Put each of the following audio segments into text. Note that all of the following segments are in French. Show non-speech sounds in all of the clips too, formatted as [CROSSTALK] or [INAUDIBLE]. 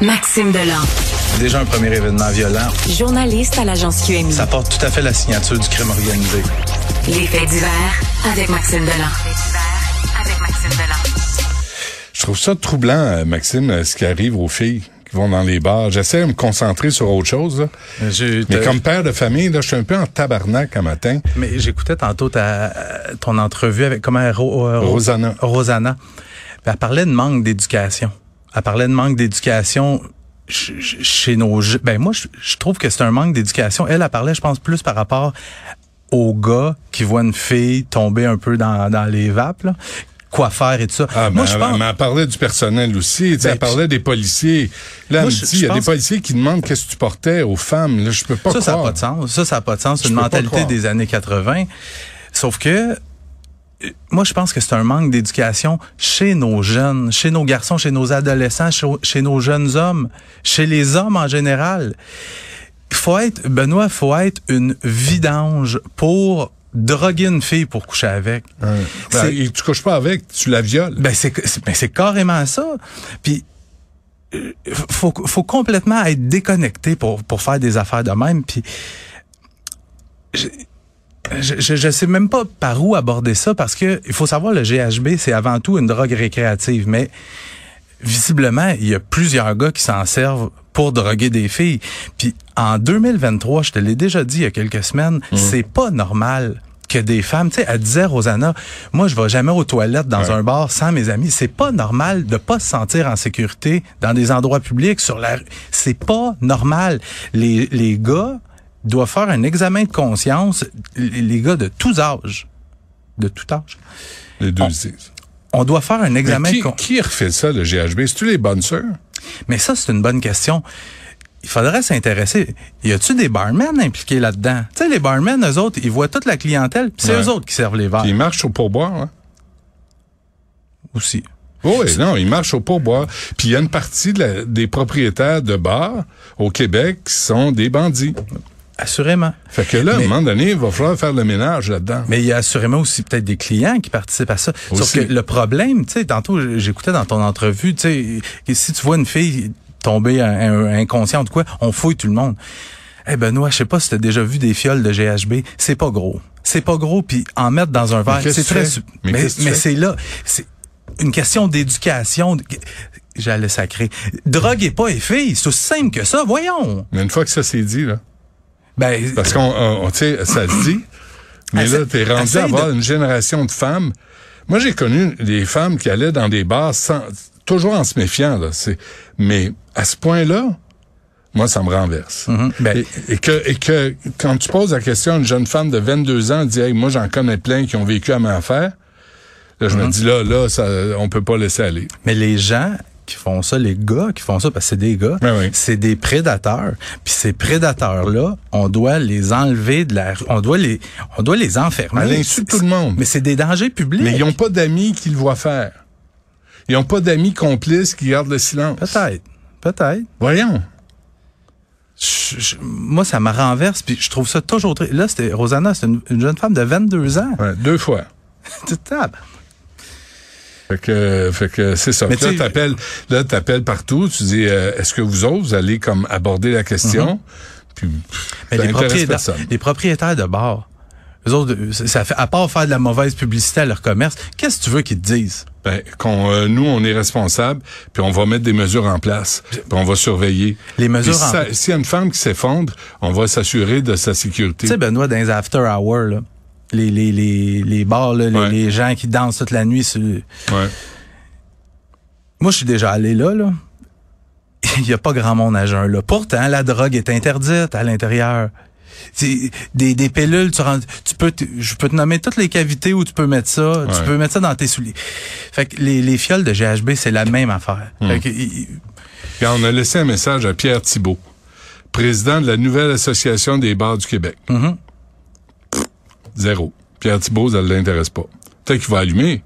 Maxime Delan. Déjà un premier événement violent. Journaliste à l'agence QMI. Ça porte tout à fait la signature du crime organisé. Les faits divers avec Maxime Delan. avec Maxime Delan. Je trouve ça troublant, euh, Maxime, euh, ce qui arrive aux filles qui vont dans les bars. J'essaie de me concentrer sur autre chose. là. Mais comme père de famille, là, je suis un peu en tabarnak un matin. Mais j'écoutais tantôt ta, ton entrevue avec comment Ro- euh, Ro- Rosanna. Rosanna. Elle parlait de manque d'éducation. Elle parlait de manque d'éducation ch- ch- chez nos ben moi je, trouve que c'est un manque d'éducation. Elle elle parlait je pense plus par rapport aux gars qui voient une fille tomber un peu dans, dans les vapes là. Quoi faire et tout ça. Ah, moi je pense mais elle parlait du personnel aussi. Ben, elle parlait des policiers. Là, Moi, elle me dit, il y a des policiers qui demandent qu'est-ce que tu portais aux femmes. Là, je peux pas ça ça n'a croire. pas de sens. Ça ça n'a pas de sens, une mentalité croire. des années 80. Sauf que moi, je pense que c'est un manque d'éducation chez nos jeunes, chez nos garçons, chez nos adolescents, chez, chez nos jeunes hommes, chez les hommes en général. Il faut être, Benoît, faut être une vidange pour droguer une fille pour coucher avec. Ben, et tu couches pas avec, tu la violes. Ben c'est c'est- ben, c'est carrément ça. Puis euh, faut faut complètement être déconnecté pour pour faire des affaires de même. Puis je, je sais même pas par où aborder ça parce que il faut savoir le GHB c'est avant tout une drogue récréative, mais visiblement il y a plusieurs gars qui s'en servent pour droguer des filles. Puis en 2023, je te l'ai déjà dit il y a quelques semaines, c'est pas normal que des femmes, tu sais, elle disait Rosanna, moi je vais jamais aux toilettes dans Ouais. un bar sans mes amis. C'est pas normal de pas se sentir en sécurité dans des endroits publics sur la rue. C'est pas normal. Les les gars doivent faire un examen de conscience. Les gars de tous âges, de tout âge, Les deux on- on doit faire un Mais examen qui, de conscience. qui refait ça, le GHB? C'est-tu les bonnes sœurs? Mais ça, c'est une bonne question. Il faudrait s'intéresser. Y a-tu des barmen impliqués là-dedans? Tu sais, les barmen, eux autres, ils voient toute la clientèle, puis c'est Ouais. eux autres qui servent les verres Puis ils marchent au pourboire, hein? aussi. Oui, non, ils marchent au pourboire. Puis il y a une partie de la- des propriétaires de bars au Québec qui sont des bandits. Assurément. Fait que là, à un moment donné, il va falloir faire le ménage là-dedans. Mais il y a assurément aussi peut-être des clients qui participent à ça. Sauf Aussi. que le problème, tu sais, tantôt j'écoutais dans ton entrevue, tu sais, si tu vois une fille tomber inconsciente ou quoi, on fouille tout le monde. Eh Benoît, je sais pas si t'as déjà vu des fioles de GHB, c'est pas gros. C'est pas gros puis en mettre dans un verre, c'est très su- Mais c'est là, c'est une question d'éducation. J'allais sacrer. Droguez pas les filles, c'est aussi simple que ça, voyons. Mais une fois que ça s'est dit, là, Ben parce qu'on, on- on- tu sais, ça se dit, [COUGHS] mais là, t'es rendu à avoir de- une génération de femmes. Moi, j'ai connu des femmes qui allaient dans des bars sans, toujours en se méfiant, là. C'est, mais à ce point-là, moi, ça me renverse. Mhm. Ben- et, et que, et que quand tu poses la question à une jeune femme de 22 ans, elle dit, hey, moi, j'en connais plein qui ont vécu à ma affaire. Là, je me dis, là, là, ça, on peut pas laisser aller. Mais les gens qui font ça, les gars qui font ça, parce que c'est des gars, Ben oui. c'est des prédateurs. Puis ces prédateurs-là, on doit les enlever de la rue. On doit les, on doit les enfermer. À l'insu de tout le monde. Mais c'est des dangers publics. Mais ils n'ont pas d'amis qui le voient faire. Ils n'ont pas d'amis complices qui gardent le silence. Peut-être. Peut-être. Voyons. Je- je- moi, ça me renverse, puis je trouve ça toujours très... Là, c'était Rosanna, c'est une, une jeune femme de 22 ans. Ouais, deux fois. [LAUGHS] Table. Fait que, fait que c'est ça. Mais Puis là, t'appelles, là, t'appelles partout. Tu dis, euh, est-ce que vous autres, vous allez comme aborder la question? Puis, pff, Mm-hmm. Mais ça les propriétaires, personne. les propriétaires de bars, eux autres, ça fait, à part faire de la mauvaise publicité à leur commerce, qu'est-ce que tu veux qu'ils te disent? Ben, qu'on, euh, nous, on est responsable, puis on va mettre des mesures en place, puis on va surveiller. Les mesures Puis en- si ça- S'il y a une femme qui s'effondre, on va s'assurer de sa sécurité. Tu sais, Benoît, dans les after hours, là, les, les, les, les bars, là, les, Ouais. les gens qui dansent toute la nuit. sur- Ouais. Moi, je suis déjà allé là, là. [LAUGHS] Il n'y a pas grand monde à jeun, là. Pourtant, la drogue est interdite à l'intérieur. Des, des pilules, tu, rends- tu peux, te- je peux te nommer toutes les cavités où tu peux mettre ça. Tu peux mettre ça dans tes souliers. Fait que les, les fioles de GHB, c'est la même affaire. Hmm. Fait que, il- Puis on a laissé un message à Pierre Thibault, président de la nouvelle association des bars du Québec. Mhm. Zéro. Pierre Thibault, ça ne l'intéresse pas. Peut-être qu'il va allumer.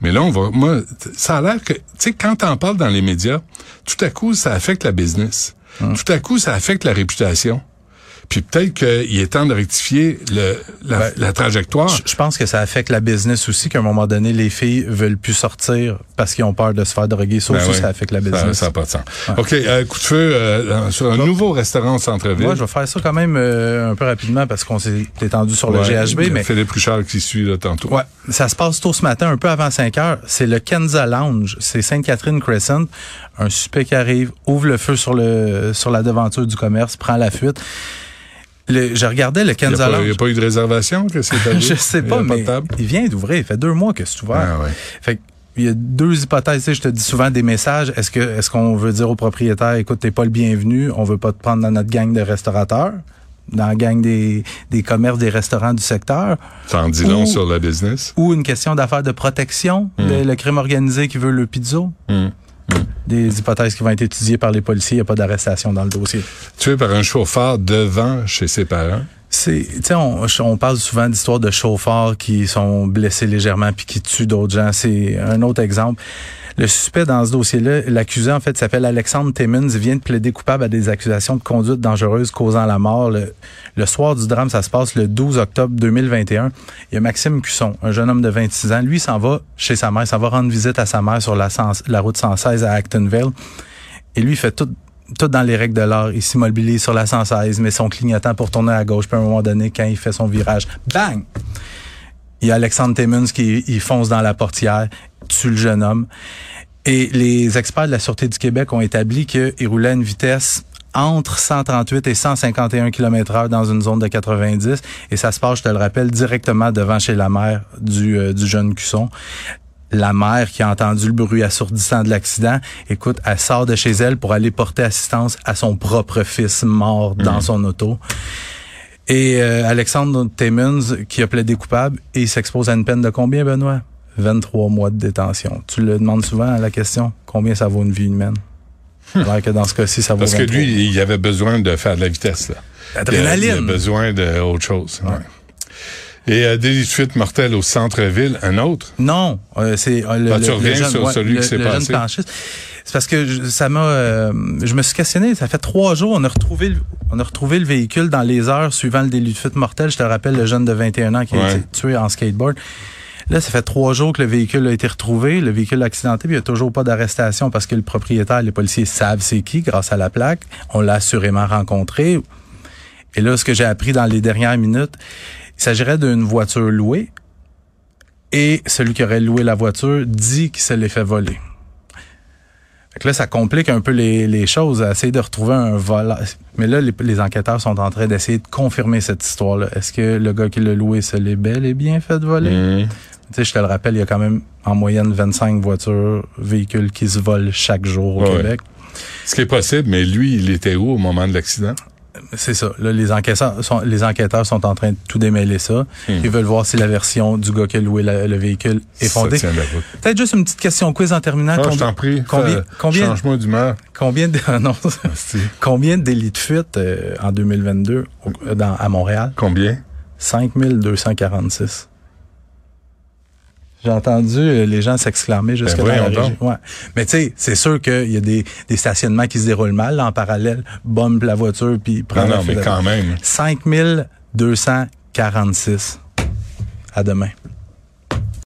Mais là, on va, moi, ça a l'air que, tu sais, quand t'en parles dans les médias, tout à coup, ça affecte la business. Tout à coup, ça affecte la réputation. Puis peut-être qu'il est temps de rectifier le, la, Ben, la trajectoire. Je, pense que ça affecte la business aussi, qu'à un moment donné, les filles veulent plus sortir parce qu'ils ont peur de se faire droguer. Ça Ben aussi, oui. ça affecte la business. Ça n'a pas de sens. OK, euh, coup de feu euh, sur un nouveau restaurant au centre-ville. Moi, je vais faire ça quand même euh, un peu rapidement parce qu'on s'est étendu sur le GHB, mais Philippe Richard qui suit là tantôt. ouais, ça se passe tôt ce matin, un peu avant 5 heures. C'est le Kenza Lounge, c'est Sainte-Catherine Crescent. Un suspect qui arrive, ouvre le feu sur le sur la devanture du commerce, prend la fuite. Le- je regardais le Il n'y a, pas- a eu de réservation que c'est? [LAUGHS] Je sais pas, mais il vient d'ouvrir. Il fait deux mois que c'est ouvert. Ah, ouais. Fait que, il y a deux hypothèses. Tu sais, je te dis souvent des messages. Est-ce que est-ce qu'on veut dire au propriétaire, écoute, t'es pas le bienvenu, on veut pas te prendre dans notre gang de restaurateurs, dans la gang des, des commerces, des restaurants du secteur, Ça en dit long sur la business. ou une question d'affaires de protection, le, le crime organisé qui veut le pizzo? Hum. Des hypothèses qui vont être étudiées par les policiers. Il n'y a pas d'arrestation dans le dossier. Tué par un chauffeur devant chez ses parents. C'est, on, on parle souvent d'histoires de chauffeurs qui sont blessés légèrement puis qui tuent d'autres gens. C'est un autre exemple. Le suspect dans ce dossier-là, l'accusé en fait s'appelle Alexandre Timmons. Vient de plaider coupable à des accusations de conduite dangereuse causant la mort. Le, soir du drame, ça se passe le 12 octobre 2021. Il y a Maxime Cusson, un jeune homme de 26 ans. Lui, s'en va chez sa mère, s'en va rendre visite à sa mère sur la, la route 116 à Actonville. Et lui, il fait tout, tout dans les règles de l'art. Il s'immobilise sur la 116, met son clignotant pour tourner à gauche. Puis à un moment donné, quand il fait son virage, bang! Il y a Alexandre Timmons qui il fonce dans la portière, tue le jeune homme. Et les experts de la Sûreté du Québec ont établi qu'il roulait à une vitesse entre 138 et 151 km heure dans une zone de 90. Et ça se passe, je te le rappelle, directement devant chez la mère du, euh, du jeune Cusson la mère qui a entendu le bruit assourdissant de l'accident, écoute, elle sort de chez elle pour aller porter assistance à son propre fils mort dans son auto. Et euh, Alexandre Timmons, qui a plaidé coupable, et il s'expose à une peine de combien, Benoît? 23 mois de détention. Tu le demandes souvent à la question, combien ça vaut une vie humaine? [LAUGHS] Alors que dans ce cas-ci, ça vaut Parce que 23. lui, il avait besoin de faire de la vitesse. Là. Il il a L'adrénaline. besoin d'autre chose. ouais. Et euh, délit de fuite mortelle au centre-ville, un autre? Non, euh, c'est euh, le, Ah, tu le- reviens le jeune, sur ouais, celui le- qui s'est passé. C'est parce que je- ça m'a, euh, je me suis questionné. Ça fait trois jours, on a retrouvé, le, on a retrouvé le véhicule dans les heures suivant le délit de fuite mortel. Je te rappelle le jeune de 21 ans qui a été tué en skateboard. Là, ça fait trois jours que le véhicule a été retrouvé, le véhicule accidenté, puis il n'y a toujours pas d'arrestation parce que le propriétaire, les policiers savent c'est qui grâce à la plaque. On l'a assurément rencontré. Et là, ce que j'ai appris dans les dernières minutes, il s'agirait d'une voiture louée et celui qui aurait loué la voiture dit qu'il se l'est fait voler. Fait que là, ça complique un peu les, les choses, à essayer de retrouver un voleur. Mais là, les, les enquêteurs sont en train d'essayer de confirmer cette histoire-là. Est-ce que le gars qui l'a loué se l'est bel et bien fait voler? Mmh. Tu sais, je te le rappelle, il y a quand même en moyenne 25 voitures, véhicules qui se volent chaque jour au Ouais, Québec. Ce qui est possible, mais lui, il était où au moment de l'accident? C'est ça. Là, les enquêteurs sont, les enquêteurs sont en train de tout démêler ça. Ils veulent voir si la version du gars qui a loué la- le véhicule est fondée. Peut-être juste une petite question quiz en terminant. Je Combien- t'en prie. combien- combien-. Combien de, ah [LAUGHS] non, combien de délits de fuite euh, en 2022 au- dans, à Montréal? Combien? 5246. J'ai entendu euh, les gens s'exclamer jusque Ben la. Ouais. Mais tu sais, c'est sûr qu'il y a des, des stationnements qui se déroulent mal là, en parallèle. Bombe la voiture puis prend Non, non, mais quand même. 5246. À demain.